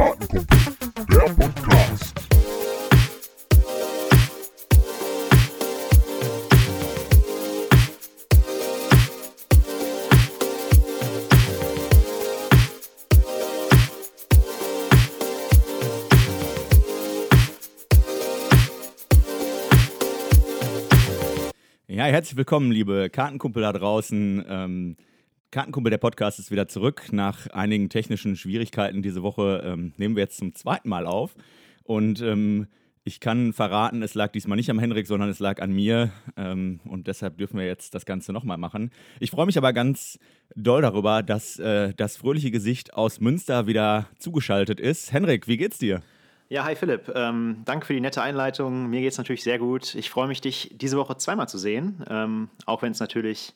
Kartenkumpel, der Podcast. Ja, herzlich willkommen, liebe Kartenkumpel da draußen. Ähm, Kartenkumpel, der Podcast ist wieder zurück. Nach einigen technischen Schwierigkeiten diese Woche ähm, nehmen wir jetzt zum zweiten Mal auf. Und ähm, ich kann verraten, es lag diesmal nicht am Henrik, sondern es lag an mir. Ähm, und deshalb dürfen wir jetzt das Ganze nochmal machen. Ich freue mich aber ganz doll darüber, dass äh, das fröhliche Gesicht aus Münster wieder zugeschaltet ist. Henrik, wie geht's dir? Ja, hi Philipp. Ähm, danke für die nette Einleitung. Mir geht es natürlich sehr gut. Ich freue mich, dich diese Woche zweimal zu sehen. Ähm, auch wenn es natürlich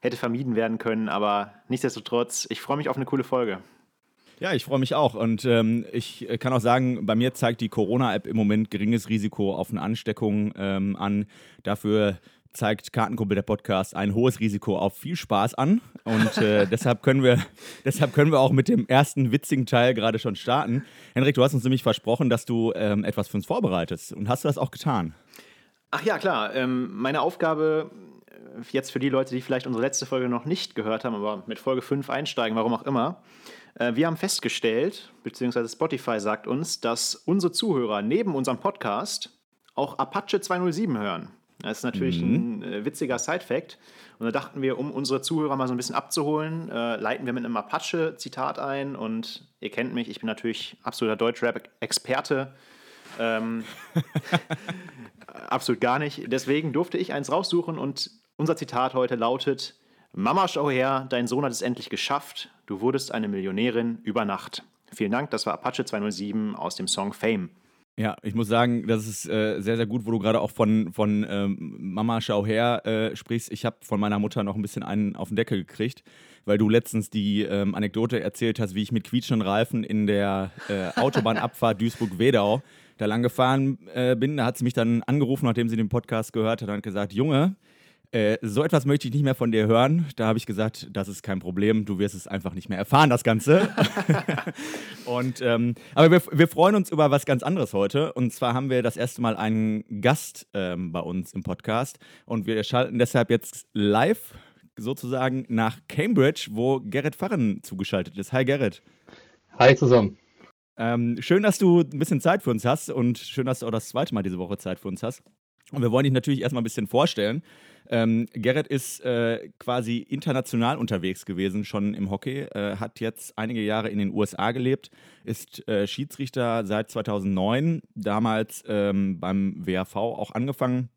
hätte vermieden werden können, aber nichtsdestotrotz, ich freue mich auf eine coole Folge. Ja, ich freue mich auch. Und ähm, ich kann auch sagen, bei mir zeigt die Corona-App im Moment geringes Risiko auf eine Ansteckung ähm, an. Dafür zeigt Kartenkumpel der Podcast ein hohes Risiko auf viel Spaß an. Und äh, deshalb, können wir, deshalb können wir auch mit dem ersten witzigen Teil gerade schon starten. Henrik, du hast uns nämlich versprochen, dass du ähm, etwas für uns vorbereitest. Und hast du das auch getan? Ach ja, klar. Ähm, meine Aufgabe äh, jetzt für die Leute, die vielleicht unsere letzte Folge noch nicht gehört haben, aber mit Folge 5 einsteigen, warum auch immer. Äh, wir haben festgestellt, beziehungsweise Spotify sagt uns, dass unsere Zuhörer neben unserem Podcast auch Apache 207 hören. Das ist natürlich mhm. ein äh, witziger Side-Fact. Und da dachten wir, um unsere Zuhörer mal so ein bisschen abzuholen, äh, leiten wir mit einem Apache-Zitat ein. Und ihr kennt mich, ich bin natürlich absoluter Deutschrap-Experte. Ähm, absolut gar nicht. Deswegen durfte ich eins raussuchen und unser Zitat heute lautet: Mama, schau her, dein Sohn hat es endlich geschafft. Du wurdest eine Millionärin über Nacht. Vielen Dank, das war Apache 207 aus dem Song Fame. Ja, ich muss sagen, das ist äh, sehr, sehr gut, wo du gerade auch von, von ähm, Mama schau her äh, sprichst. Ich habe von meiner Mutter noch ein bisschen einen auf den Deckel gekriegt, weil du letztens die ähm, Anekdote erzählt hast, wie ich mit quietschenden Reifen in der äh, Autobahnabfahrt Duisburg-Wedau da lang gefahren äh, bin. Da hat sie mich dann angerufen, nachdem sie den Podcast gehört hat, und gesagt: Junge, äh, so etwas möchte ich nicht mehr von dir hören. Da habe ich gesagt, das ist kein Problem, du wirst es einfach nicht mehr erfahren, das Ganze. und, ähm, aber wir, wir, freuen uns über was ganz anderes heute. Und zwar haben wir das erste Mal einen Gast ähm, bei uns im Podcast. Und wir schalten deshalb jetzt live sozusagen nach Cambridge, wo Gerrit Farren zugeschaltet ist. Hi Gerrit. Hi zusammen. Ähm, schön, dass du ein bisschen Zeit für uns hast und schön, dass du auch das zweite Mal diese Woche Zeit für uns hast. Und wir wollen dich natürlich erstmal ein bisschen vorstellen. Ähm, Gerrit ist äh, quasi international unterwegs gewesen, schon im Hockey, äh, hat jetzt einige Jahre in den USA gelebt, ist äh, Schiedsrichter seit 2009, damals ähm, beim WAV auch angefangen,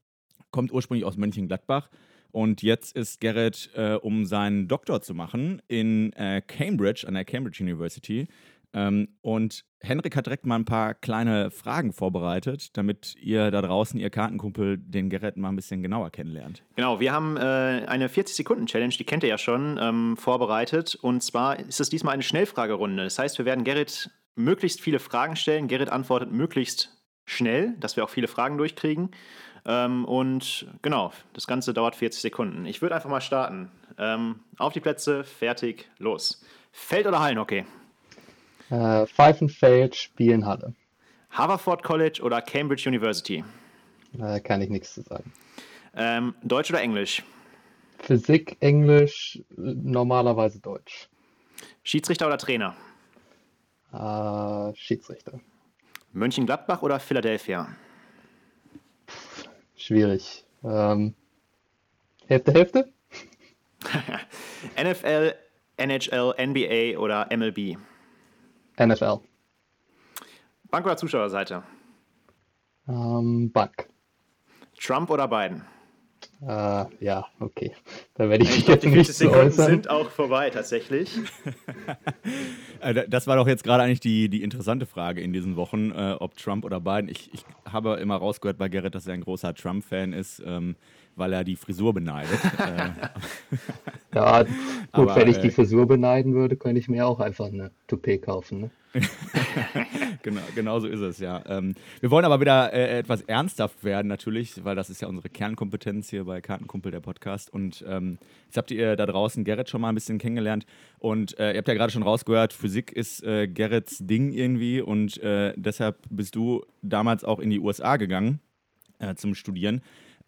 kommt ursprünglich aus Mönchengladbach. Und jetzt ist Gerrit, äh, um seinen Doktor zu machen, in äh, Cambridge, an der Cambridge University, ähm, und Henrik hat direkt mal ein paar kleine Fragen vorbereitet, damit ihr da draußen, ihr Kartenkumpel, den Gerrit mal ein bisschen genauer kennenlernt. Genau, wir haben äh, eine 40-Sekunden-Challenge, die kennt ihr ja schon, ähm, vorbereitet. Und zwar ist es diesmal eine Schnellfragerunde. Das heißt, wir werden Gerrit möglichst viele Fragen stellen. Gerrit antwortet möglichst schnell, dass wir auch viele Fragen durchkriegen. Ähm, und genau, das Ganze dauert 40 Sekunden. Ich würde einfach mal starten. Ähm, auf die Plätze, fertig, los. Feld- oder Hallenhockey? Äh, Pfeifenfeld, Spielenhalle. Haverford College oder Cambridge University? Äh, kann ich nichts zu sagen. Ähm, Deutsch oder Englisch? Physik, Englisch, normalerweise Deutsch. Schiedsrichter oder Trainer? Äh, Schiedsrichter. Mönchengladbach oder Philadelphia? Pff, schwierig. Ähm, Hälfte, Hälfte? NFL, NHL, NBA oder MLB? NFL. Bank oder Zuschauerseite? Ähm, Bank. Trump oder Biden? Äh, ja, okay. Da werde ich mich jetzt nicht zu äußern. sind auch vorbei, tatsächlich. Äh, das war doch jetzt gerade eigentlich die, die interessante Frage in diesen Wochen, äh, ob Trump oder Biden. Ich, ich habe immer rausgehört bei Gerrit, dass er ein großer Trump-Fan ist. Ähm, weil er die Frisur beneidet. Äh, ja, gut, Aber, wenn ich die äh, Frisur beneiden würde, könnte ich mir auch einfach eine Toupet kaufen. Ne? genau, genau so ist es, ja. Ähm, wir wollen aber wieder äh, etwas ernsthaft werden, natürlich, weil das ist ja unsere Kernkompetenz hier bei Kartenkumpel, der Podcast. Und ähm, jetzt habt ihr da draußen Gerrit schon mal ein bisschen kennengelernt. Und äh, ihr habt ja gerade schon rausgehört, Physik ist äh, Gerrits Ding irgendwie und äh, deshalb bist du damals auch in die USA gegangen zum Studieren.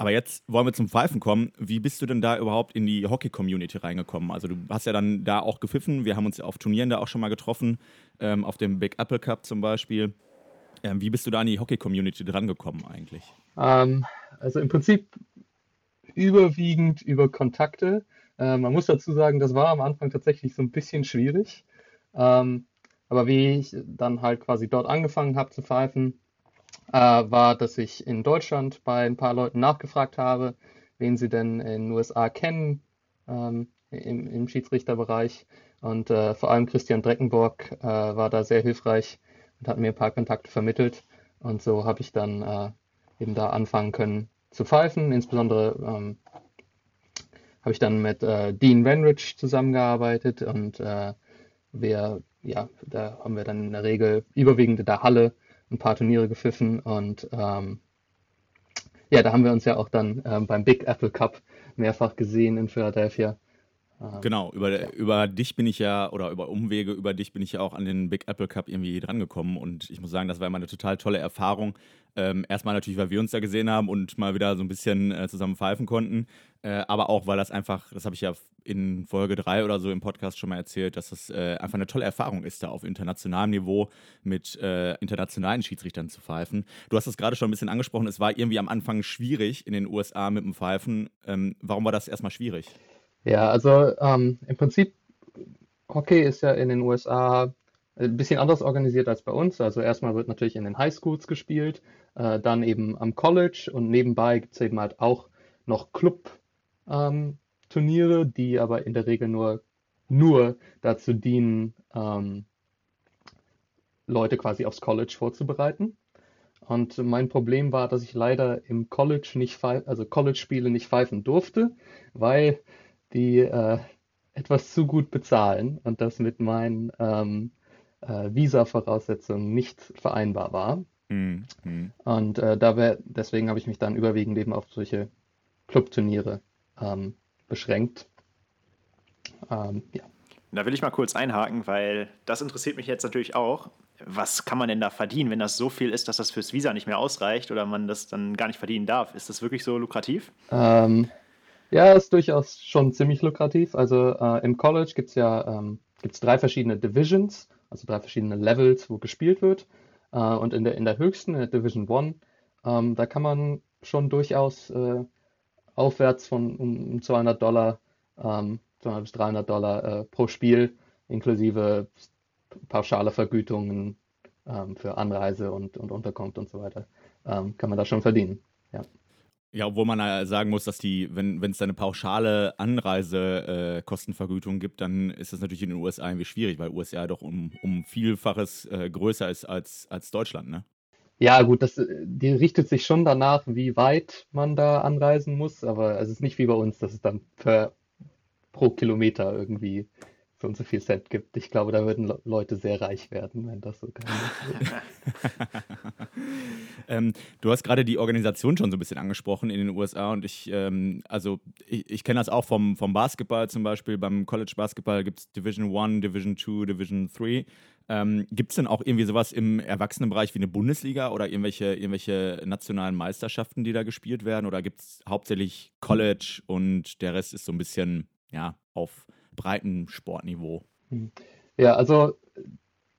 Aber jetzt wollen wir zum Pfeifen kommen. Wie bist du denn da überhaupt in die Hockey-Community reingekommen? Also du hast ja dann da auch gepfiffen. Wir haben uns auf Turnieren da auch schon mal getroffen, ähm, auf dem Big Apple Cup zum Beispiel. Ähm, wie bist du da in die Hockey-Community drangekommen eigentlich? Ähm, also im Prinzip überwiegend über Kontakte. Äh, man muss dazu sagen, das war am Anfang tatsächlich so ein bisschen schwierig. Ähm, aber wie ich dann halt quasi dort angefangen habe zu pfeifen, äh, war, dass ich in Deutschland bei ein paar Leuten nachgefragt habe, wen sie denn in den USA kennen ähm, im, im, Schiedsrichterbereich. Und äh, vor allem Christian Dreckenborg äh, war da sehr hilfreich und hat mir ein paar Kontakte vermittelt. Und so habe ich dann äh, eben da anfangen können zu pfeifen. Insbesondere ähm, habe ich dann mit äh, Dean Renrich zusammengearbeitet und äh, wir, ja, da haben wir dann in der Regel überwiegend in der Halle ein paar Turniere gepfiffen und ähm, ja, da haben wir uns ja auch dann ähm, beim Big Apple Cup mehrfach gesehen in Philadelphia. Genau, über, ja. über dich bin ich ja, oder über Umwege über dich bin ich ja auch an den Big Apple Cup irgendwie drangekommen und ich muss sagen, das war immer eine total tolle Erfahrung. Ähm, erstmal natürlich, weil wir uns da gesehen haben und mal wieder so ein bisschen äh, zusammen pfeifen konnten, äh, aber auch, weil das einfach, das habe ich ja in Folge 3 oder so im Podcast schon mal erzählt, dass das äh, einfach eine tolle Erfahrung ist, da auf internationalem Niveau mit äh, internationalen Schiedsrichtern zu pfeifen. Du hast das gerade schon ein bisschen angesprochen, es war irgendwie am Anfang schwierig in den USA mit dem Pfeifen. Ähm, warum war das erstmal schwierig? Ja, also ähm, im Prinzip, Hockey ist ja in den USA ein bisschen anders organisiert als bei uns. Also erstmal wird natürlich in den Highschools gespielt, äh, dann eben am College und nebenbei gibt es eben halt auch noch Club-Turniere, ähm, die aber in der Regel nur, nur dazu dienen, ähm, Leute quasi aufs College vorzubereiten. Und mein Problem war, dass ich leider im College nicht, also College-Spiele nicht pfeifen durfte, weil die äh, etwas zu gut bezahlen und das mit meinen ähm, äh, Visa-Voraussetzungen nicht vereinbar war. Mhm. Und äh, da wär, deswegen habe ich mich dann überwiegend eben auf solche Clubturniere ähm, beschränkt. Ähm, ja. Da will ich mal kurz einhaken, weil das interessiert mich jetzt natürlich auch. Was kann man denn da verdienen, wenn das so viel ist, dass das fürs Visa nicht mehr ausreicht oder man das dann gar nicht verdienen darf? Ist das wirklich so lukrativ? Ähm, ja, ist durchaus schon ziemlich lukrativ. Also äh, im College gibt es ja ähm, gibt's drei verschiedene Divisions, also drei verschiedene Levels, wo gespielt wird. Äh, und in der, in der höchsten, in der Division One, ähm, da kann man schon durchaus äh, aufwärts von um 200 Dollar, ähm, 200 bis 300 Dollar äh, pro Spiel, inklusive pauschale Vergütungen ähm, für Anreise und, und Unterkunft und so weiter, ähm, kann man da schon verdienen. Ja. Ja, obwohl man sagen muss, dass die, wenn es da eine pauschale Anreisekostenvergütung äh, gibt, dann ist das natürlich in den USA irgendwie schwierig, weil USA doch um, um Vielfaches äh, größer ist als, als Deutschland, ne? Ja, gut, das, die richtet sich schon danach, wie weit man da anreisen muss, aber es ist nicht wie bei uns, dass es dann per, pro Kilometer irgendwie so und so viel Cent gibt. Ich glaube, da würden Leute sehr reich werden, wenn das so kann. ähm, du hast gerade die Organisation schon so ein bisschen angesprochen in den USA und ich, ähm, also ich, ich kenne das auch vom, vom Basketball zum Beispiel. Beim College Basketball gibt es Division 1, Division 2, Division 3. Ähm, gibt es denn auch irgendwie sowas im Erwachsenenbereich wie eine Bundesliga oder irgendwelche, irgendwelche nationalen Meisterschaften, die da gespielt werden? Oder gibt es hauptsächlich College und der Rest ist so ein bisschen ja, auf breiten Sportniveau? Hm. Ja, also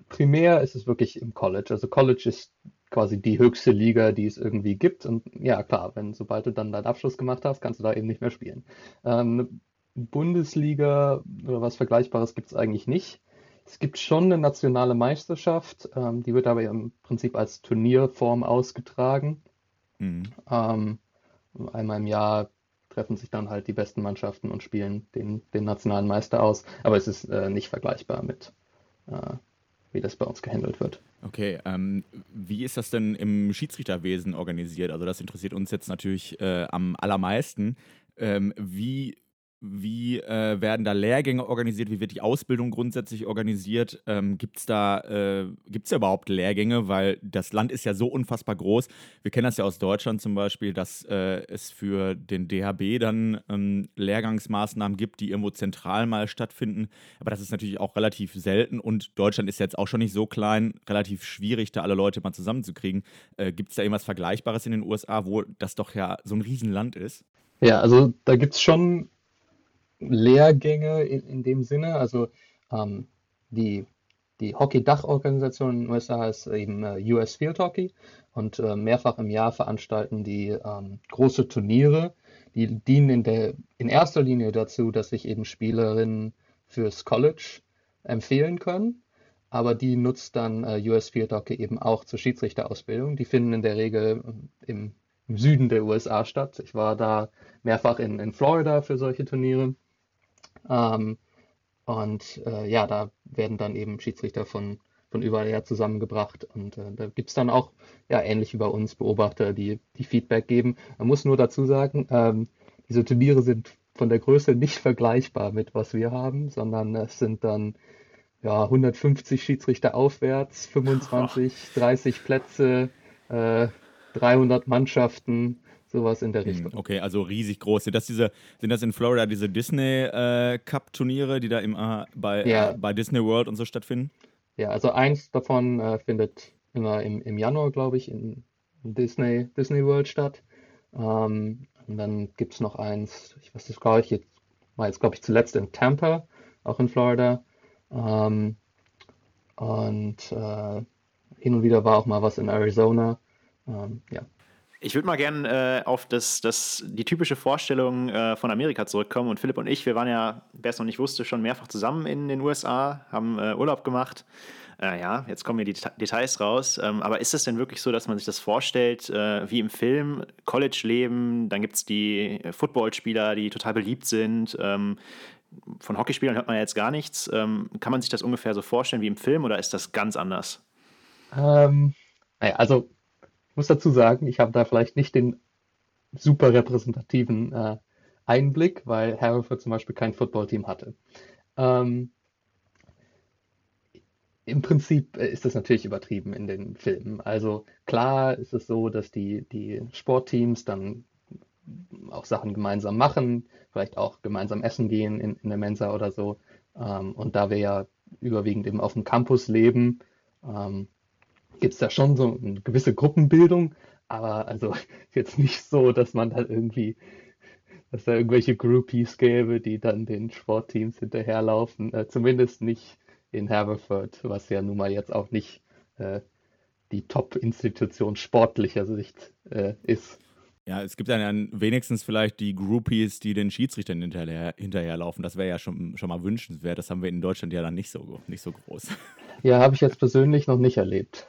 primär ist es wirklich im College. Also College ist quasi die höchste Liga, die es irgendwie gibt. Und ja, klar, wenn sobald du dann deinen Abschluss gemacht hast, kannst du da eben nicht mehr spielen. Ähm, Bundesliga oder was Vergleichbares gibt es eigentlich nicht. Es gibt schon eine nationale Meisterschaft, ähm, die wird aber im Prinzip als Turnierform ausgetragen. Mhm. Ähm, einmal im Jahr treffen sich dann halt die besten Mannschaften und spielen den, den nationalen Meister aus. Aber es ist äh, nicht vergleichbar mit, äh, wie das bei uns gehandelt wird. Okay, ähm, wie ist das denn im Schiedsrichterwesen organisiert? Also das interessiert uns jetzt natürlich äh, am allermeisten. Ähm, wie wie äh, werden da Lehrgänge organisiert? Wie wird die Ausbildung grundsätzlich organisiert? Ähm, Gibt es da, äh, gibt's da überhaupt Lehrgänge? Weil das Land ist ja so unfassbar groß. Wir kennen das ja aus Deutschland zum Beispiel, dass äh, es für den DHB dann ähm, Lehrgangsmaßnahmen gibt, die irgendwo zentral mal stattfinden. Aber das ist natürlich auch relativ selten und Deutschland ist jetzt auch schon nicht so klein, relativ schwierig, da alle Leute mal zusammenzukriegen. Äh, Gibt es da irgendwas Vergleichbares in den USA, wo das doch ja so ein Riesenland ist? Ja, also da gibt es schon Lehrgänge in, in dem Sinne. Also ähm, die, die Hockey-Dachorganisation in den USA ist eben äh, US Field Hockey und äh, mehrfach im Jahr veranstalten die ähm, große Turniere. Die dienen in, der, in erster Linie dazu, dass sich eben Spielerinnen fürs College empfehlen können. Aber die nutzt dann äh, US Field Hockey eben auch zur Schiedsrichterausbildung. Die finden in der Regel äh, im, im Süden der USA statt. Ich war da mehrfach in, in Florida für solche Turniere. Ähm, und äh, ja, da werden dann eben Schiedsrichter von, von überall her zusammengebracht. Und äh, da gibt es dann auch, ja, ähnlich wie bei uns, Beobachter, die, die Feedback geben. Man muss nur dazu sagen, ähm, diese Turniere sind von der Größe nicht vergleichbar mit was wir haben, sondern es sind dann ja, 150 Schiedsrichter aufwärts, 25, 30 Plätze, äh, 300 Mannschaften. Sowas in der hm, Richtung. Okay, also riesig groß. Sind das, diese, sind das in Florida diese Disney äh, die da immer bei, Ja, äh, bei Disney World und so stattfinden? ja, also eins davon äh, findet immer im, im Januar, glaube ich, in Disney, Disney World statt. Ähm, und dann gibt es noch eins, ich weiß das gar nicht, jetzt war jetzt, glaube ich, zuletzt in Tampa, auch in Florida. Ähm, und äh, hin und wieder war auch mal was in Arizona. Ähm, ja. Ich würde mal gerne äh, auf das, das, die typische Vorstellung äh, von Amerika zurückkommen. Und Philipp und ich, wir waren ja, wer es noch nicht wusste, schon mehrfach zusammen in den USA, haben äh, Urlaub gemacht. Äh, ja, jetzt kommen mir die Deta- Details raus. Ähm, aber ist es denn wirklich so, dass man sich das vorstellt, äh, wie im Film, College-Leben, dann gibt es die Footballspieler, die total beliebt sind. Ähm, von Hockeyspielern hört man ja jetzt gar nichts. Ähm, kann man sich das ungefähr so vorstellen wie im Film oder ist das ganz anders? Ähm, also muss dazu sagen, ich habe da vielleicht nicht den super repräsentativen äh, Einblick, weil Hereford zum Beispiel kein Footballteam hatte. Ähm, im Prinzip äh, ist das natürlich übertrieben in den Filmen. Also klar ist es so, dass die, die Sportteams dann auch Sachen gemeinsam machen, vielleicht auch gemeinsam essen gehen in, in der Mensa oder so. Ähm, und da wir ja überwiegend eben auf dem Campus leben, ähm, gibt es da schon so eine gewisse Gruppenbildung, aber also jetzt nicht so, dass man da irgendwie, dass da irgendwelche Groupies gäbe, die dann den Sportteams hinterherlaufen. Äh, zumindest nicht in Haverford, was ja nun mal jetzt auch nicht äh, die Top-Institution sportlicher Sicht äh, ist. Ja, es gibt dann wenigstens vielleicht die Groupies, die den Schiedsrichtern hinterher, hinterherlaufen. Das wäre ja schon, schon mal wünschenswert. Das haben wir in Deutschland ja dann nicht so, nicht so groß. Ja, habe ich jetzt persönlich noch nicht erlebt.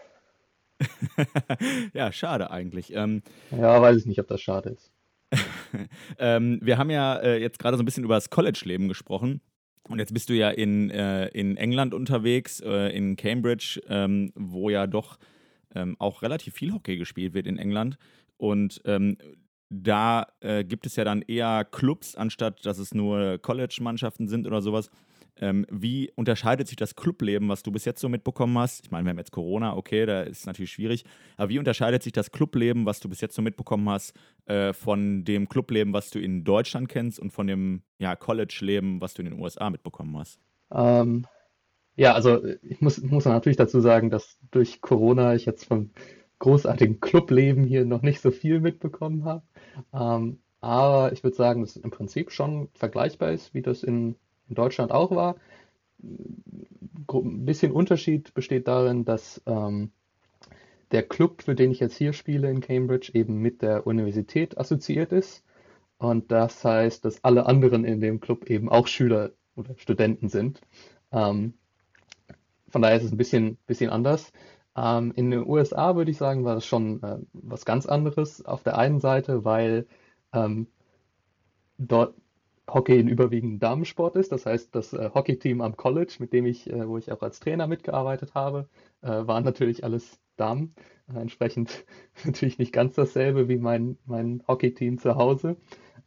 ja, schade eigentlich. Ähm, Ja, weiß ich nicht, ob das schade ist. ähm, wir haben ja äh, jetzt gerade so ein bisschen über das College-Leben gesprochen. Und jetzt bist du ja in, äh, in England unterwegs, äh, in Cambridge, ähm, wo ja doch ähm, auch relativ viel Hockey gespielt wird in England. Und ähm, da äh, gibt es ja dann eher Clubs, anstatt dass es nur College-Mannschaften sind oder sowas. Ähm, wie unterscheidet sich das Clubleben, was du bis jetzt so mitbekommen hast? Ich meine, wir haben jetzt Corona, okay, da ist natürlich schwierig. Aber wie unterscheidet sich das Clubleben, was du bis jetzt so mitbekommen hast, äh, von dem Clubleben, was du in Deutschland kennst und von dem ja, College-Leben, was du in den USA mitbekommen hast? Ähm, ja, also ich muss, muss natürlich dazu sagen, dass durch Corona ich jetzt vom großartigen Clubleben hier noch nicht so viel mitbekommen habe. Ähm, aber ich würde sagen, dass es im Prinzip schon vergleichbar ist, wie das in, in Deutschland auch war. Ein bisschen Unterschied besteht darin, dass ähm, der Club, für den ich jetzt hier spiele in Cambridge, eben mit der Universität assoziiert ist. Und das heißt, dass alle anderen in dem Club eben auch Schüler oder Studenten sind. Ähm, von daher ist es ein bisschen, bisschen anders. Ähm, in den USA würde ich sagen, war das schon äh, was ganz anderes. Auf der einen Seite, weil ähm, dort Hockey ein überwiegend Damensport ist. Das heißt, das äh, Hockeyteam am College, mit dem ich, äh, wo ich auch als Trainer mitgearbeitet habe, äh, waren natürlich alles Damen. Äh, entsprechend natürlich nicht ganz dasselbe wie mein, mein Hockeyteam zu Hause.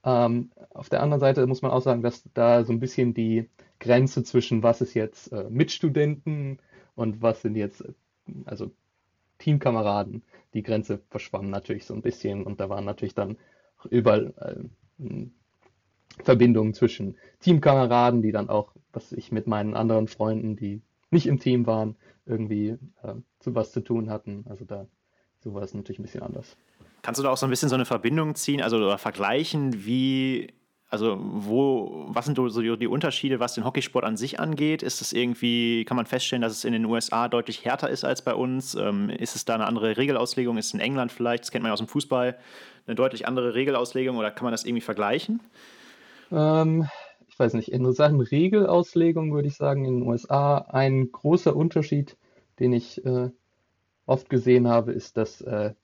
Ähm, auf der anderen Seite muss man auch sagen, dass da so ein bisschen die Grenze zwischen was ist jetzt äh, Mitstudenten und was sind jetzt, also Teamkameraden, die Grenze verschwamm natürlich so ein bisschen und da waren natürlich dann überall äh, Verbindungen zwischen Teamkameraden, die dann auch, was ich mit meinen anderen Freunden, die nicht im Team waren, irgendwie äh, zu was zu tun hatten. Also da so war es natürlich ein bisschen anders. Kannst du da auch so ein bisschen so eine Verbindung ziehen, also oder vergleichen, wie, also wo, was sind so die, die Unterschiede, was den Hockeysport an sich angeht? Ist es irgendwie, kann man feststellen, dass es in den USA deutlich härter ist als bei uns? Ähm, ist es da eine andere Regelauslegung? Ist es in England vielleicht, das kennt man ja aus dem Fußball, eine deutlich andere Regelauslegung oder kann man das irgendwie vergleichen? Ähm, ich weiß nicht, in Sachen Regelauslegung würde ich sagen, in den USA ein großer Unterschied, den ich äh, oft gesehen habe, ist, dass äh,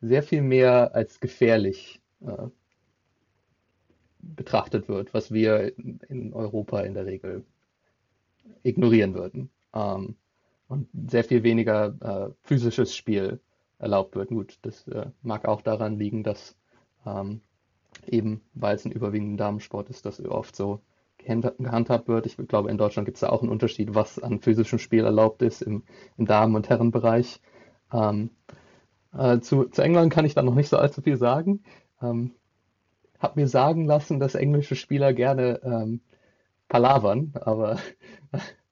sehr viel mehr als gefährlich äh, betrachtet wird, was wir in Europa in der Regel ignorieren würden. Ähm, und sehr viel weniger äh, physisches Spiel erlaubt wird. Gut, das äh, mag auch daran liegen, dass ähm, eben, weil es ein überwiegender Damensport ist, das oft so gehandhabt wird. Ich glaube, in Deutschland gibt es da auch einen Unterschied, was an physischem Spiel erlaubt ist im, im Damen- und Herrenbereich. Ähm, äh, zu, zu England kann ich da noch nicht so allzu viel sagen. Ähm, hab mir sagen lassen, dass englische Spieler gerne ähm, palavern, aber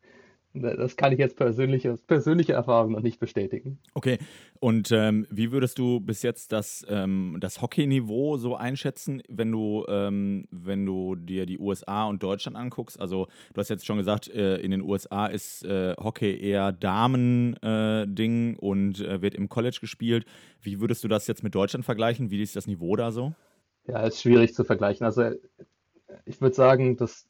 das kann ich jetzt persönlich aus persönlicher Erfahrung noch nicht bestätigen. Okay, und ähm, wie würdest du bis jetzt das, ähm, das Hockey-Niveau so einschätzen, wenn du, ähm, wenn du dir die USA und Deutschland anguckst? Also du hast jetzt schon gesagt, äh, in den USA ist äh, Hockey eher Damen-Ding äh, und äh, wird im College gespielt. Wie würdest du das jetzt mit Deutschland vergleichen? Wie ist das Niveau da so? Ja, ist schwierig zu vergleichen. Also ich würde sagen, dass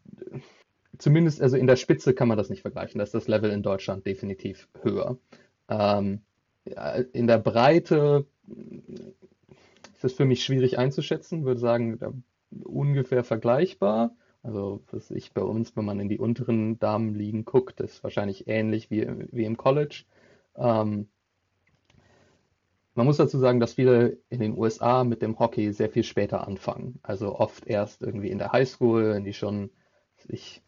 zumindest, also in der Spitze kann man das nicht vergleichen. Da ist das Level in Deutschland definitiv höher. Ähm, in der Breite ist es für mich schwierig einzuschätzen, würde sagen, ungefähr vergleichbar. Also, was ich bei uns, wenn man in die unteren Damenligen guckt, ist wahrscheinlich ähnlich wie, wie im College. Ähm, man muss dazu sagen, dass viele in den USA mit dem Hockey sehr viel später anfangen. Also oft erst irgendwie in der Highschool, wenn die schon ich,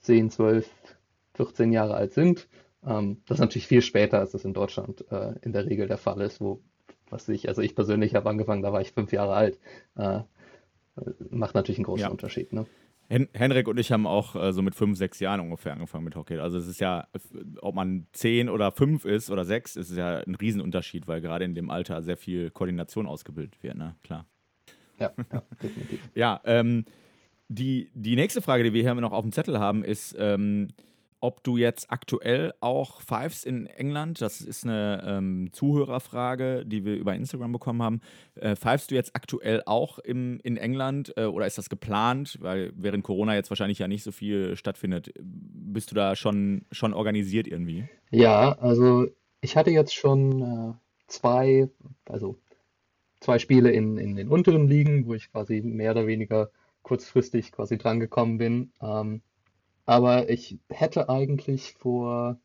10, 12, 14 Jahre alt sind. Ähm, das ist natürlich viel später, als das in Deutschland äh, in der Regel der Fall ist, wo, was ich, also ich persönlich habe angefangen, da war ich fünf Jahre alt. Äh, macht natürlich einen großen ja. Unterschied. Ne? Hen Henrik und ich haben auch äh, so mit fünf, sechs Jahren ungefähr angefangen mit Hockey. Also es ist ja, ob man zehn oder fünf ist oder sechs, ist es ja ein Riesenunterschied, weil gerade in dem Alter sehr viel Koordination ausgebildet wird, ne? Klar. Ja, ja definitiv. ja, ähm, die, die nächste Frage, die wir hier noch auf dem Zettel haben, ist, ähm, ob du jetzt aktuell auch Fives in England, das ist eine ähm, Zuhörerfrage, die wir über Instagram bekommen haben, äh, Fives du jetzt aktuell auch im, in England äh, oder ist das geplant, weil während Corona jetzt wahrscheinlich ja nicht so viel stattfindet? Bist du da schon, schon organisiert irgendwie? Ja, also ich hatte jetzt schon äh, zwei, also zwei Spiele in, in den unteren Ligen, wo ich quasi mehr oder weniger kurzfristig quasi drangekommen bin. Ähm, aber ich hätte eigentlich vor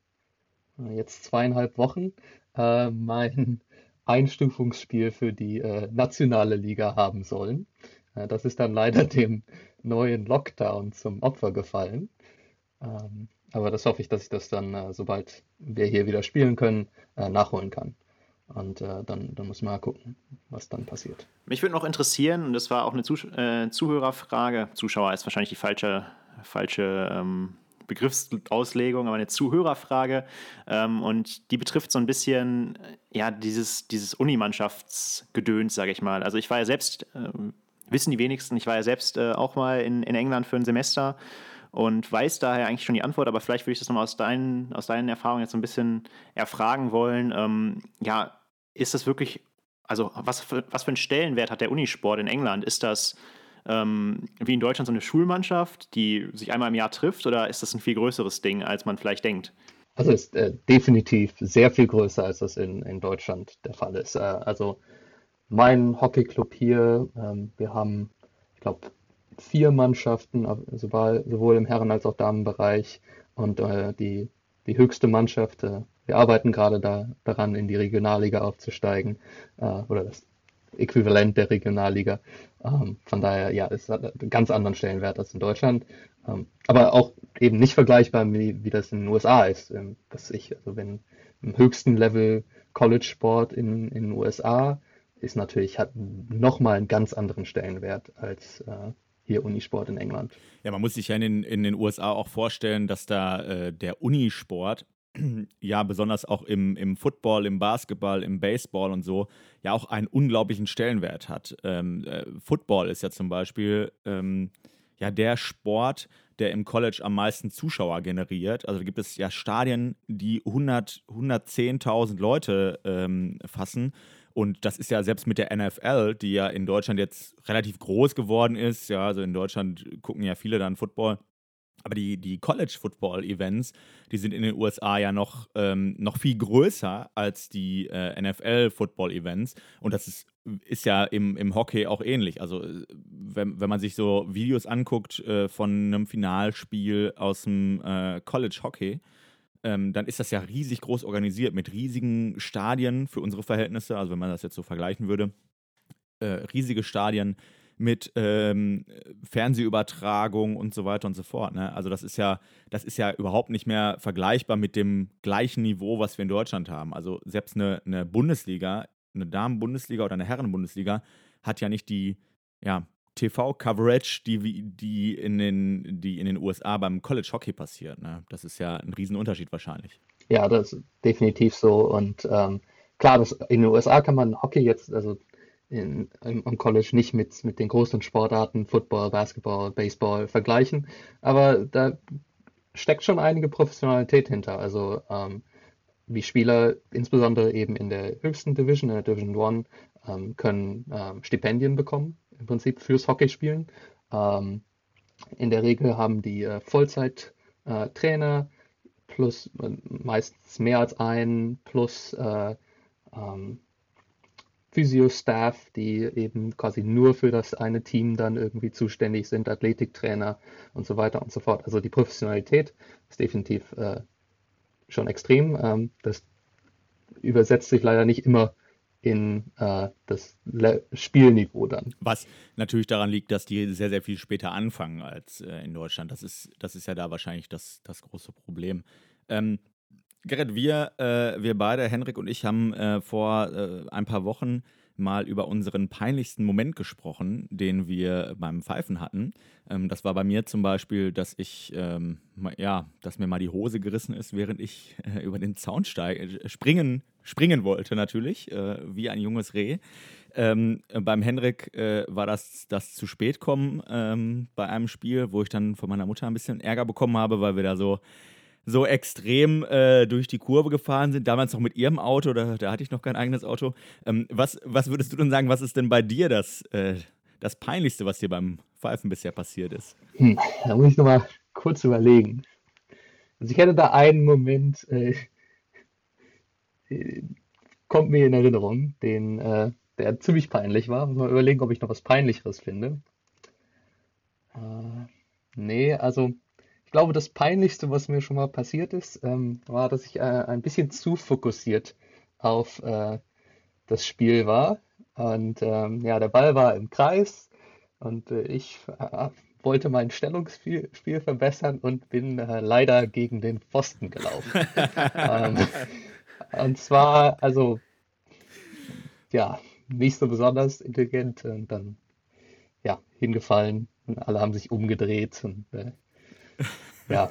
äh, jetzt zweieinhalb Wochen äh, mein Einstufungsspiel für die äh, nationale Liga haben sollen. Äh, das ist dann leider dem neuen Lockdown zum Opfer gefallen. Ähm, aber das hoffe ich, dass ich das dann, äh, sobald wir hier wieder spielen können, äh, nachholen kann. Und äh, dann, dann muss man mal gucken, was dann passiert. Mich würde noch interessieren, und das war auch eine Zuh äh, Zuhörerfrage, Zuschauer ist wahrscheinlich die falsche, falsche ähm, Begriffsauslegung, aber eine Zuhörerfrage. Ähm, und die betrifft so ein bisschen ja, dieses, dieses Unimannschaftsgedöns, sage ich mal. Also ich war ja selbst, äh, wissen die wenigsten, ich war ja selbst äh, auch mal in, in England für ein Semester und weiß daher eigentlich schon die Antwort, aber vielleicht würde ich das nochmal aus deinen, aus deinen Erfahrungen jetzt ein bisschen erfragen wollen. Ähm, ja, ist das wirklich, also was für, was für einen Stellenwert hat der Unisport in England? Ist das ähm, wie in Deutschland so eine Schulmannschaft, die sich einmal im Jahr trifft oder ist das ein viel größeres Ding, als man vielleicht denkt? Also ist äh, definitiv sehr viel größer, als das in, in Deutschland der Fall ist. Äh, also mein Hockeyclub hier, ähm, wir haben, ich glaube, vier Mannschaften, sowohl, sowohl im Herren- als auch Damenbereich. Und äh, die, die höchste Mannschaft, äh, wir arbeiten gerade da, daran, in die Regionalliga aufzusteigen, äh, oder das Äquivalent der Regionalliga. Ähm, von daher, ja, es hat einen ganz anderen Stellenwert als in Deutschland. Ähm, aber auch eben nicht vergleichbar, wie, wie das in den USA ist. Ähm, was ich, also wenn im höchsten Level College-Sport in, in den USA ist natürlich, hat nochmal einen ganz anderen Stellenwert als äh, hier Unisport in England. Ja, man muss sich ja in den, in den USA auch vorstellen, dass da äh, der Unisport ja besonders auch im, im Football, im Basketball, im Baseball und so ja auch einen unglaublichen Stellenwert hat. Ähm, äh, Football ist ja zum Beispiel ähm, ja der Sport, der im College am meisten Zuschauer generiert. Also gibt es ja Stadien, die 100, 110.000 Leute ähm, fassen. Und das ist ja selbst mit der NFL, die ja in Deutschland jetzt relativ groß geworden ist. Ja, also in Deutschland gucken ja viele dann Football. Aber die, die College-Football-Events, die sind in den USA ja noch, ähm, noch viel größer als die äh, NFL-Football-Events. Und das ist, ist ja im, im Hockey auch ähnlich. Also, äh, wenn, wenn man sich so Videos anguckt äh, von einem Finalspiel aus dem äh, College-Hockey, ähm, dann ist das ja riesig groß organisiert mit riesigen Stadien für unsere Verhältnisse. Also, wenn man das jetzt so vergleichen würde, äh, riesige Stadien mit ähm, Fernsehübertragung und so weiter und so fort. Ne? Also das ist ja, das ist ja überhaupt nicht mehr vergleichbar mit dem gleichen Niveau, was wir in Deutschland haben. Also selbst eine, eine Bundesliga, eine Damen-Bundesliga oder eine Herren-Bundesliga hat ja nicht die ja, TV-Coverage, die, die, in den, die in den USA beim College Hockey passiert. Ne? Das ist ja ein Riesenunterschied wahrscheinlich. Ja, das ist definitiv so. Und ähm, klar, das, in den USA kann man Hockey jetzt, also in, im, am College nicht mit, mit den großen Sportarten Football, Basketball, Baseball vergleichen, aber da steckt schon einige Professionalität hinter. Also ähm, wie Spieler, insbesondere eben in der höchsten Division, in der Division One, ähm, können ähm, Stipendien bekommen, im Prinzip fürs Hockeyspielen. Ähm, in der Regel haben die äh, Vollzeit-Trainer äh, plus äh, meistens mehr als einen, plus äh, ähm, Physio-Staff, die eben quasi nur für das eine Team dann irgendwie zuständig sind, Athletiktrainer und so weiter und so fort. Also die Professionalität ist definitiv äh, schon extrem. Ähm, das übersetzt sich leider nicht immer in äh, das Le Spielniveau dann. Was natürlich daran liegt, dass die sehr, sehr viel später anfangen als äh, in Deutschland. Das ist, das ist ja da wahrscheinlich das, das große Problem. Ähm, Gerrit, wir, äh, wir beide, Henrik und ich, haben äh, vor äh, ein paar Wochen mal über unseren peinlichsten Moment gesprochen, den wir beim Pfeifen hatten. Ähm, das war bei mir zum Beispiel, dass ich, ähm, ja, dass mir mal die Hose gerissen ist, während ich äh, über den Zaun äh, springen, springen wollte natürlich, äh, wie ein junges Reh. Ähm, beim Henrik äh, war das das zu spät kommen ähm, bei einem Spiel, wo ich dann von meiner Mutter ein bisschen Ärger bekommen habe, weil wir da so so extrem äh, durch die Kurve gefahren sind, damals noch mit ihrem Auto, da, da hatte ich noch kein eigenes Auto. Ähm, was, was würdest du denn sagen, was ist denn bei dir das, äh, das Peinlichste, was dir beim Pfeifen bisher passiert ist? Hm, da muss ich nochmal kurz überlegen. Also ich hätte da einen Moment, äh, kommt mir in Erinnerung, den, äh, der ziemlich peinlich war. Muss mal überlegen, ob ich noch was Peinlicheres finde. Äh, nee, also glaube, das Peinlichste, was mir schon mal passiert ist, ähm, war, dass ich äh, ein bisschen zu fokussiert auf äh, das Spiel war. Und ähm, ja, der Ball war im Kreis und äh, ich äh, wollte mein Stellungsspiel Spiel verbessern und bin äh, leider gegen den Pfosten gelaufen. ähm, und zwar, also, ja, nicht so besonders intelligent und dann, ja, hingefallen. Und alle haben sich umgedreht und äh, ja,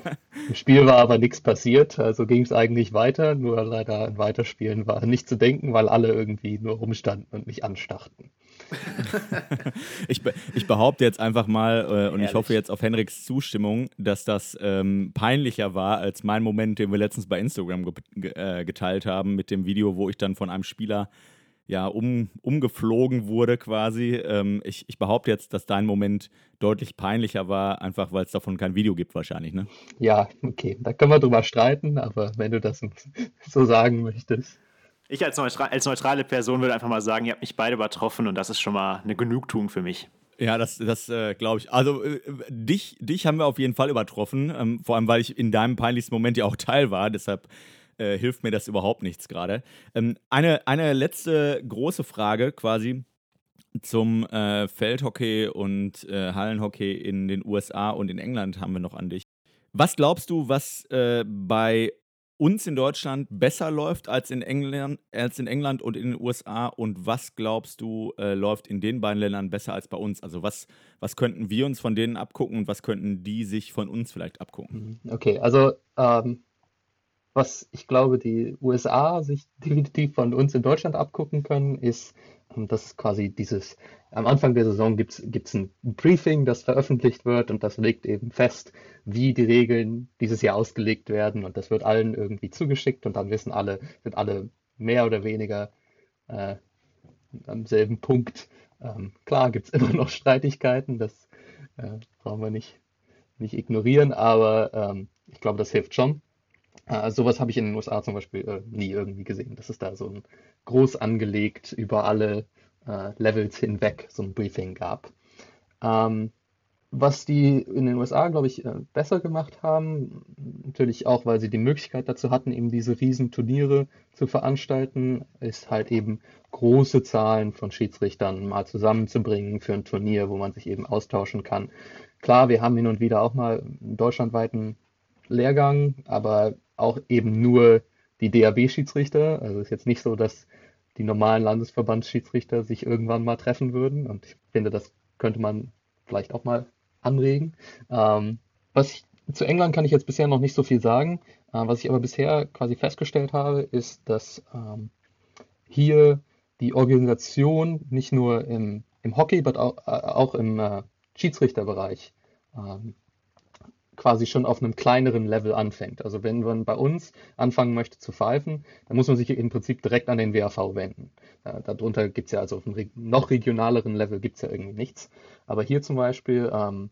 im Spiel war aber nichts passiert, also ging es eigentlich weiter, nur leider ein Weiterspielen war nicht zu denken, weil alle irgendwie nur rumstanden und mich anstarrten. ich, be ich, behaupte jetzt einfach mal äh, und Ehrlich? ich hoffe jetzt auf Henriks Zustimmung, dass das ähm, peinlicher war als mein Moment, den wir letztens bei Instagram ge äh, geteilt haben mit dem Video, wo ich dann von einem Spieler ja, um, umgeflogen wurde quasi. Ähm, ich, ich behaupte jetzt, dass dein Moment deutlich peinlicher war, einfach weil es davon kein Video gibt wahrscheinlich, ne? Ja, okay, da können wir drüber streiten, aber wenn du das so sagen möchtest. Ich als, neutral, als neutrale Person würde einfach mal sagen, ihr habt mich beide übertroffen und das ist schon mal eine Genugtuung für mich. Ja, das, das äh, glaube ich. Also äh, dich, dich haben wir auf jeden Fall übertroffen, ähm, vor allem weil ich in deinem peinlichsten Moment ja auch Teil war. Deshalb äh, hilft mir das überhaupt nichts gerade. Ähm, eine, eine letzte große Frage quasi. zum äh, Feldhockey und äh, Hallenhockey in den USA und in England haben wir noch an dich. Was glaubst du, was äh, bei uns in Deutschland besser läuft als in England, als in England und in den USA und was glaubst du äh, läuft in den beiden Ländern besser als bei uns? Also was, was könnten wir uns von denen abgucken und was könnten die sich von uns vielleicht abgucken? Mhm. Okay, also ähm, was ich glaube, die USA sich definitiv von uns in Deutschland abgucken können, ist, ähm, dass quasi dieses, am Anfang der Saison gibt es ein Briefing, das veröffentlicht wird und das legt eben fest, wie die Regeln dieses Jahr ausgelegt werden und das wird allen irgendwie zugeschickt und dann wissen alle, sind alle mehr oder weniger äh, am selben Punkt. Ähm, klar gibt es immer noch Streitigkeiten, das äh, brauchen wir nicht, nicht ignorieren, aber ähm, ich glaube, das hilft schon. Äh, sowas habe ich in den USA zum Beispiel äh, nie irgendwie gesehen. Das ist da so ein groß angelegt über alle äh, Levels hinweg so ein Briefing gab. Ähm, was die in den USA, glaube ich, äh, besser gemacht haben, natürlich auch, weil sie die Möglichkeit dazu hatten, eben diese riesen Turniere zu veranstalten, ist halt eben große Zahlen von Schiedsrichtern mal zusammenzubringen für ein Turnier, wo man sich eben austauschen kann. Klar, wir haben hin und wieder auch mal einen deutschlandweiten Lehrgang, aber auch eben nur die DAB-Schiedsrichter. Also ist jetzt nicht so, dass die normalen Landesverbandsschiedsrichter sich irgendwann mal treffen würden. Und ich finde, das könnte man vielleicht auch mal anregen. Ähm, was ich, zu England kann ich jetzt bisher noch nicht so viel sagen. Äh, was ich aber bisher quasi festgestellt habe, ist, dass ähm, hier die Organisation nicht nur im, im Hockey, aber auch, äh, auch im äh, Schiedsrichterbereich ähm, quasi schon auf einem kleineren Level anfängt. Also wenn man bei uns anfangen möchte zu pfeifen, dann muss man sich im Prinzip direkt an den WAV wenden. Äh, darunter gibt es ja also auf einem noch regionaleren Level gibt es ja irgendwie nichts. Aber hier zum Beispiel ähm,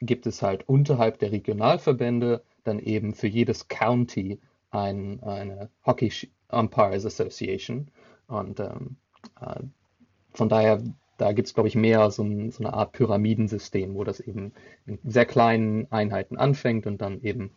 gibt es halt unterhalb der Regionalverbände dann eben für jedes County ein, eine Hockey Umpires Association. Und ähm, äh, von daher da gibt es, glaube ich, mehr so, ein, so, eine Art Pyramidensystem, wo das eben in sehr kleinen Einheiten anfängt und dann eben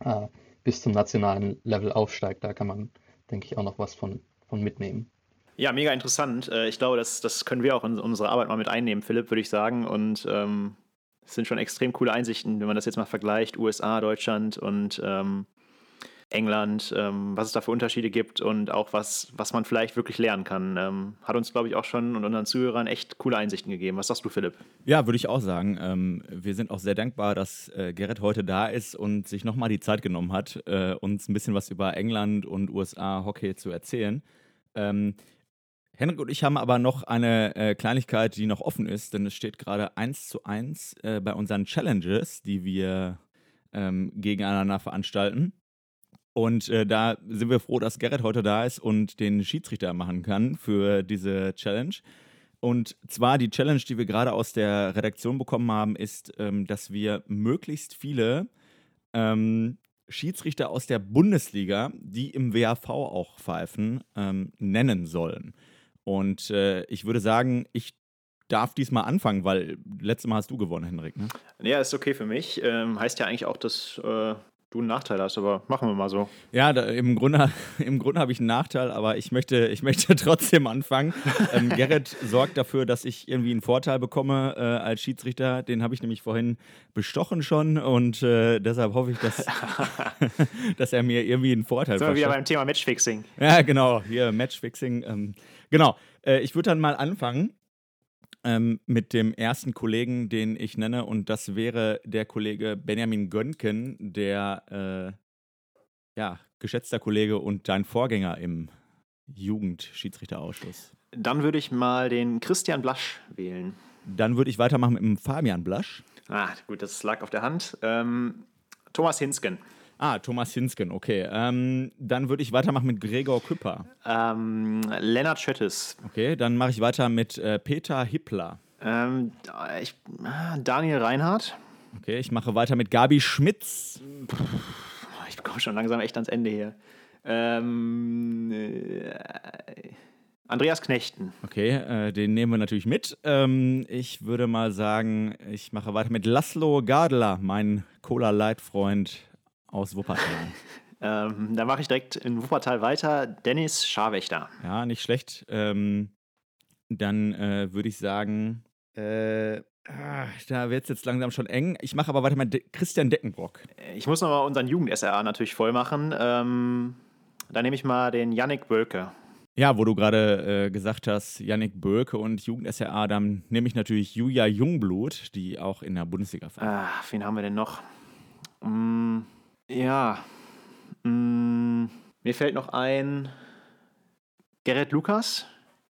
äh, bis zum nationalen Level aufsteigt. Da kann man, denke ich, auch noch was von, von mitnehmen. Ja, mega interessant. Äh, ich glaube, das, das können wir auch in unsere Arbeit mal mit einnehmen, Philipp, würde ich sagen. Und ähm, es sind schon extrem coole Einsichten, wenn man das jetzt mal vergleicht, USA, Deutschland und ähm, England, ähm, was es da für Unterschiede gibt und auch was, was man vielleicht wirklich lernen kann. Ähm, hat uns, glaube ich, auch schon und unseren Zuhörern echt coole Einsichten gegeben. Was sagst du, Philipp? Ja, würde ich auch sagen. Ähm, wir sind auch sehr dankbar, dass äh, Gerrit heute da ist und sich nochmal die Zeit genommen hat, äh, uns ein bisschen was über England und USA Hockey zu erzählen. Ähm, Henrik und ich haben aber noch eine äh, Kleinigkeit, die noch offen ist, denn es steht gerade eins zu eins äh, bei unseren Challenges, die wir ähm, gegeneinander veranstalten. Und äh, da sind wir froh, dass Gerrit heute da ist und den Schiedsrichter machen kann für diese Challenge. Und zwar die Challenge, die wir gerade aus der Redaktion bekommen haben, ist, ähm, dass wir möglichst viele ähm, Schiedsrichter aus der Bundesliga, die im WAV auch pfeifen, ähm, nennen sollen. Und äh, ich würde sagen, ich darf diesmal anfangen, weil letztes Mal hast du gewonnen, Henrik. Ne? Ja, ist okay für mich. Ähm, heißt ja eigentlich auch, dass äh, du einen Nachteil hast, aber machen wir mal so. Ja, da, im Grunde, im Grunde habe ich einen Nachteil, aber ich möchte, ich möchte trotzdem anfangen. Ähm, Gerrit sorgt dafür, dass ich irgendwie einen Vorteil bekomme äh, als Schiedsrichter. Den habe ich nämlich vorhin bestochen schon und äh, deshalb hoffe ich, dass, dass er mir irgendwie einen Vorteil Sind wir wieder beim Thema Matchfixing. Ja, genau, hier Matchfixing. Ähm, genau, äh, ich würde dann mal anfangen ähm, mit dem ersten Kollegen, den ich nenne, und das wäre der Kollege Benjamin Gönken, der äh, ja, geschätzter Kollege und dein Vorgänger im Jugendschiedsrichterausschuss. Dann würde ich mal den Christian Blasch wählen. Dann würde ich weitermachen mit dem Fabian Blasch. Ah, gut, das lag auf der Hand. Ähm, Thomas Hinsken. Ah, Thomas Hinsken, okay. Ähm, dann würde ich weitermachen mit Gregor Küpper. Ähm, Lennart Schöttes. Okay, dann mache ich weiter mit äh, Peter Hippler. Ähm, ich, Daniel Reinhardt. Okay, ich mache weiter mit Gabi Schmitz. Ich komme schon langsam echt ans Ende hier. Ähm, äh, Andreas Knechten. Okay, äh, den nehmen wir natürlich mit. Ähm, ich würde mal sagen, ich mache weiter mit Laszlo Gardler, mein Cola-Light-Freund aus Wuppertal. ähm, da mache ich direkt in Wuppertal weiter. Dennis Scharwächter. Ja, nicht schlecht. Ähm, dann äh, würde ich sagen, äh, ah, da wird es jetzt langsam schon eng. Ich mache aber weiter mal De Christian Deckenbrock. Ich muss nochmal unseren Jugend-SRA natürlich voll machen. Ähm, da nehme ich mal den Yannick Bölke. Ja, wo du gerade äh, gesagt hast, Yannick Bölke und Jugend-SRA, dann nehme ich natürlich Julia Jungblut, die auch in der Bundesliga fährt. Ah, wen haben wir denn noch? Mm, ja. Mm, mir fällt noch ein Gerrit Lukas,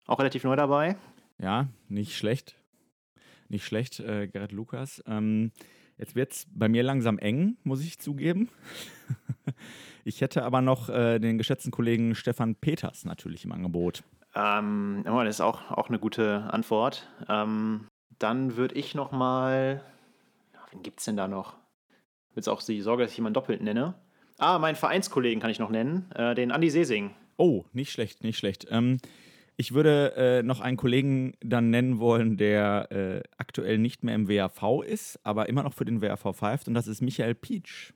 auch relativ neu dabei. Ja, nicht schlecht. Nicht schlecht, äh, Gerrit Lukas. Ähm, jetzt wird es bei mir langsam eng, muss ich zugeben. ich hätte aber noch äh, den geschätzten Kollegen Stefan Peters natürlich im Angebot. Ähm, das ist auch, auch eine gute Antwort. Ähm, dann würde ich noch mal. Wen gibt es denn da noch? Jetzt auch die Sorge, dass ich jemanden doppelt nenne. Ah, meinen Vereinskollegen kann ich noch nennen, äh, den Andi Sesing. Oh, nicht schlecht, nicht schlecht. Ähm, ich würde äh, noch einen Kollegen dann nennen wollen, der äh, aktuell nicht mehr im WAV ist, aber immer noch für den WAV pfeift und das ist Michael Pietsch.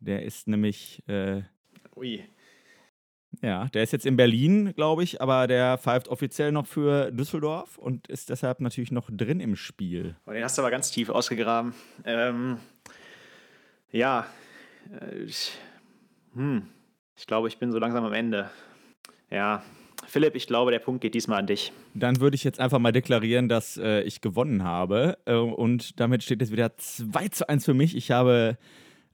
Der ist nämlich, äh, Ui. ja, der ist jetzt in Berlin, glaube ich, aber der pfeift offiziell noch für Düsseldorf und ist deshalb natürlich noch drin im Spiel. Oh, den hast du aber ganz tief ausgegraben. Ähm, ja. Äh, ich, hm. ich glaube, ich bin so langsam am Ende. Ja. Philipp, ich glaube, der Punkt geht diesmal an dich. Dann würde ich jetzt einfach mal deklarieren, dass äh, ich gewonnen habe. Äh, und damit steht es wieder 2 zu 1 für mich. Ich habe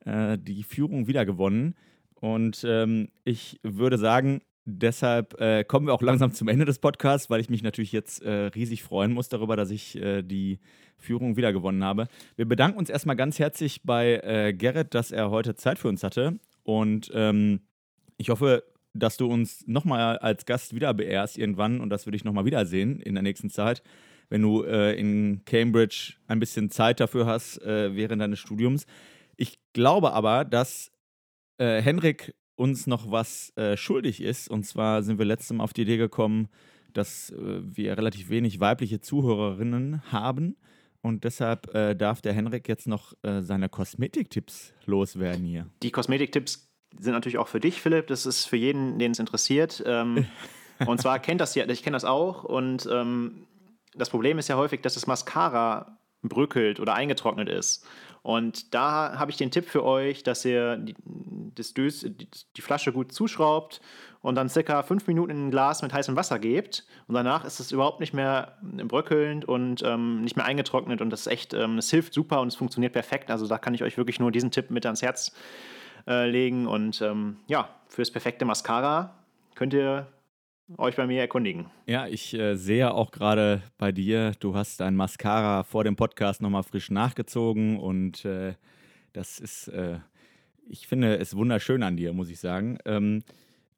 äh, die Führung wieder gewonnen. Und ähm, ich würde sagen, deshalb äh, kommen wir auch langsam zum Ende des Podcasts, weil ich mich natürlich jetzt äh, riesig freuen muss darüber, dass ich äh, die Führung wieder gewonnen habe. Wir bedanken uns erstmal ganz herzlich bei Gerrit, dass er heute Zeit für uns hatte. Und ähm, ich hoffe, dass du uns nochmal als Gast wieder beehrst irgendwann und das würde ich nochmal wiedersehen in der nächsten Zeit, wenn du äh, in Cambridge ein bisschen Zeit dafür hast äh, während deines Studiums. Ich glaube aber, dass äh, Henrik uns noch was äh, schuldig ist. Und zwar sind wir letztes Mal auf die Idee gekommen, dass äh, wir relativ wenig weibliche Zuhörerinnen haben. Und deshalb äh, darf der Henrik jetzt noch seine Kosmetiktipps loswerden hier. Die Kosmetiktipps sind natürlich auch für dich, Philipp. Das ist für jeden, den es interessiert. Ähm, und zwar kennt das ja, ich kenne das auch. Und ähm, das Problem ist ja häufig, dass das Mascara bröckelt oder eingetrocknet ist. Und da habe ich den Tipp für euch, dass ihr die, das Dös, die, die Flasche gut zuschraubt und dann circa fünf Minuten in ein Glas mit heißem Wasser gebt. Und danach ist es überhaupt nicht mehr bröckelnd und ähm, nicht mehr eingetrocknet. Und das ist echt, ähm, das hilft super und es funktioniert perfekt. Also da kann ich euch wirklich nur diesen Tipp mit ans Herz äh, legen. Und ähm, ja, fürs perfekte Mascara könnt ihr euch bei mir erkundigen. Ja, ich äh, sehe auch gerade bei dir, du hast dein Mascara vor dem Podcast nochmal frisch nachgezogen und äh, das ist, äh, ich finde es wunderschön an dir, muss ich sagen. Ähm,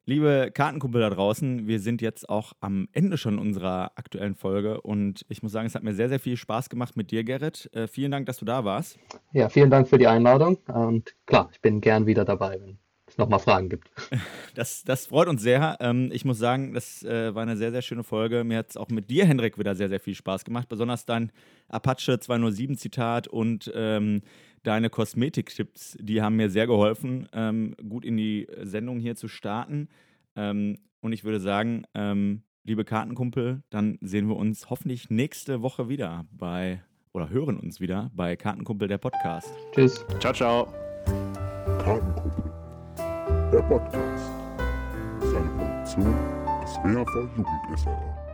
Liebe Kartenkumpel da draußen, wir sind jetzt auch am Ende schon unserer aktuellen Folge und ich muss sagen, es hat mir sehr, sehr viel Spaß gemacht mit dir, Gerrit. Äh, vielen Dank, dass du da warst. Ja, vielen Dank für die Einladung und klar, ich bin gern wieder dabei, wenn nochmal Fragen gibt. Das, das freut uns sehr. Ähm, ich muss sagen, das äh, war eine sehr, sehr schöne Folge. Mir hat es auch mit dir, Hendrik, wieder sehr, sehr viel Spaß gemacht. Besonders dein Apache 207 Zitat und ähm, deine Kosmetiktipps, die haben mir sehr geholfen, ähm, gut in die Sendung hier zu starten. Ähm, und ich würde sagen, ähm, liebe Kartenkumpel, dann sehen wir uns hoffentlich nächste Woche wieder bei oder hören uns wieder bei Kartenkumpel der Podcast. Tschüss. Ciao, ciao. Kartenkumpel, der Podcast. Seine Produktion des WHV Jugend SRA.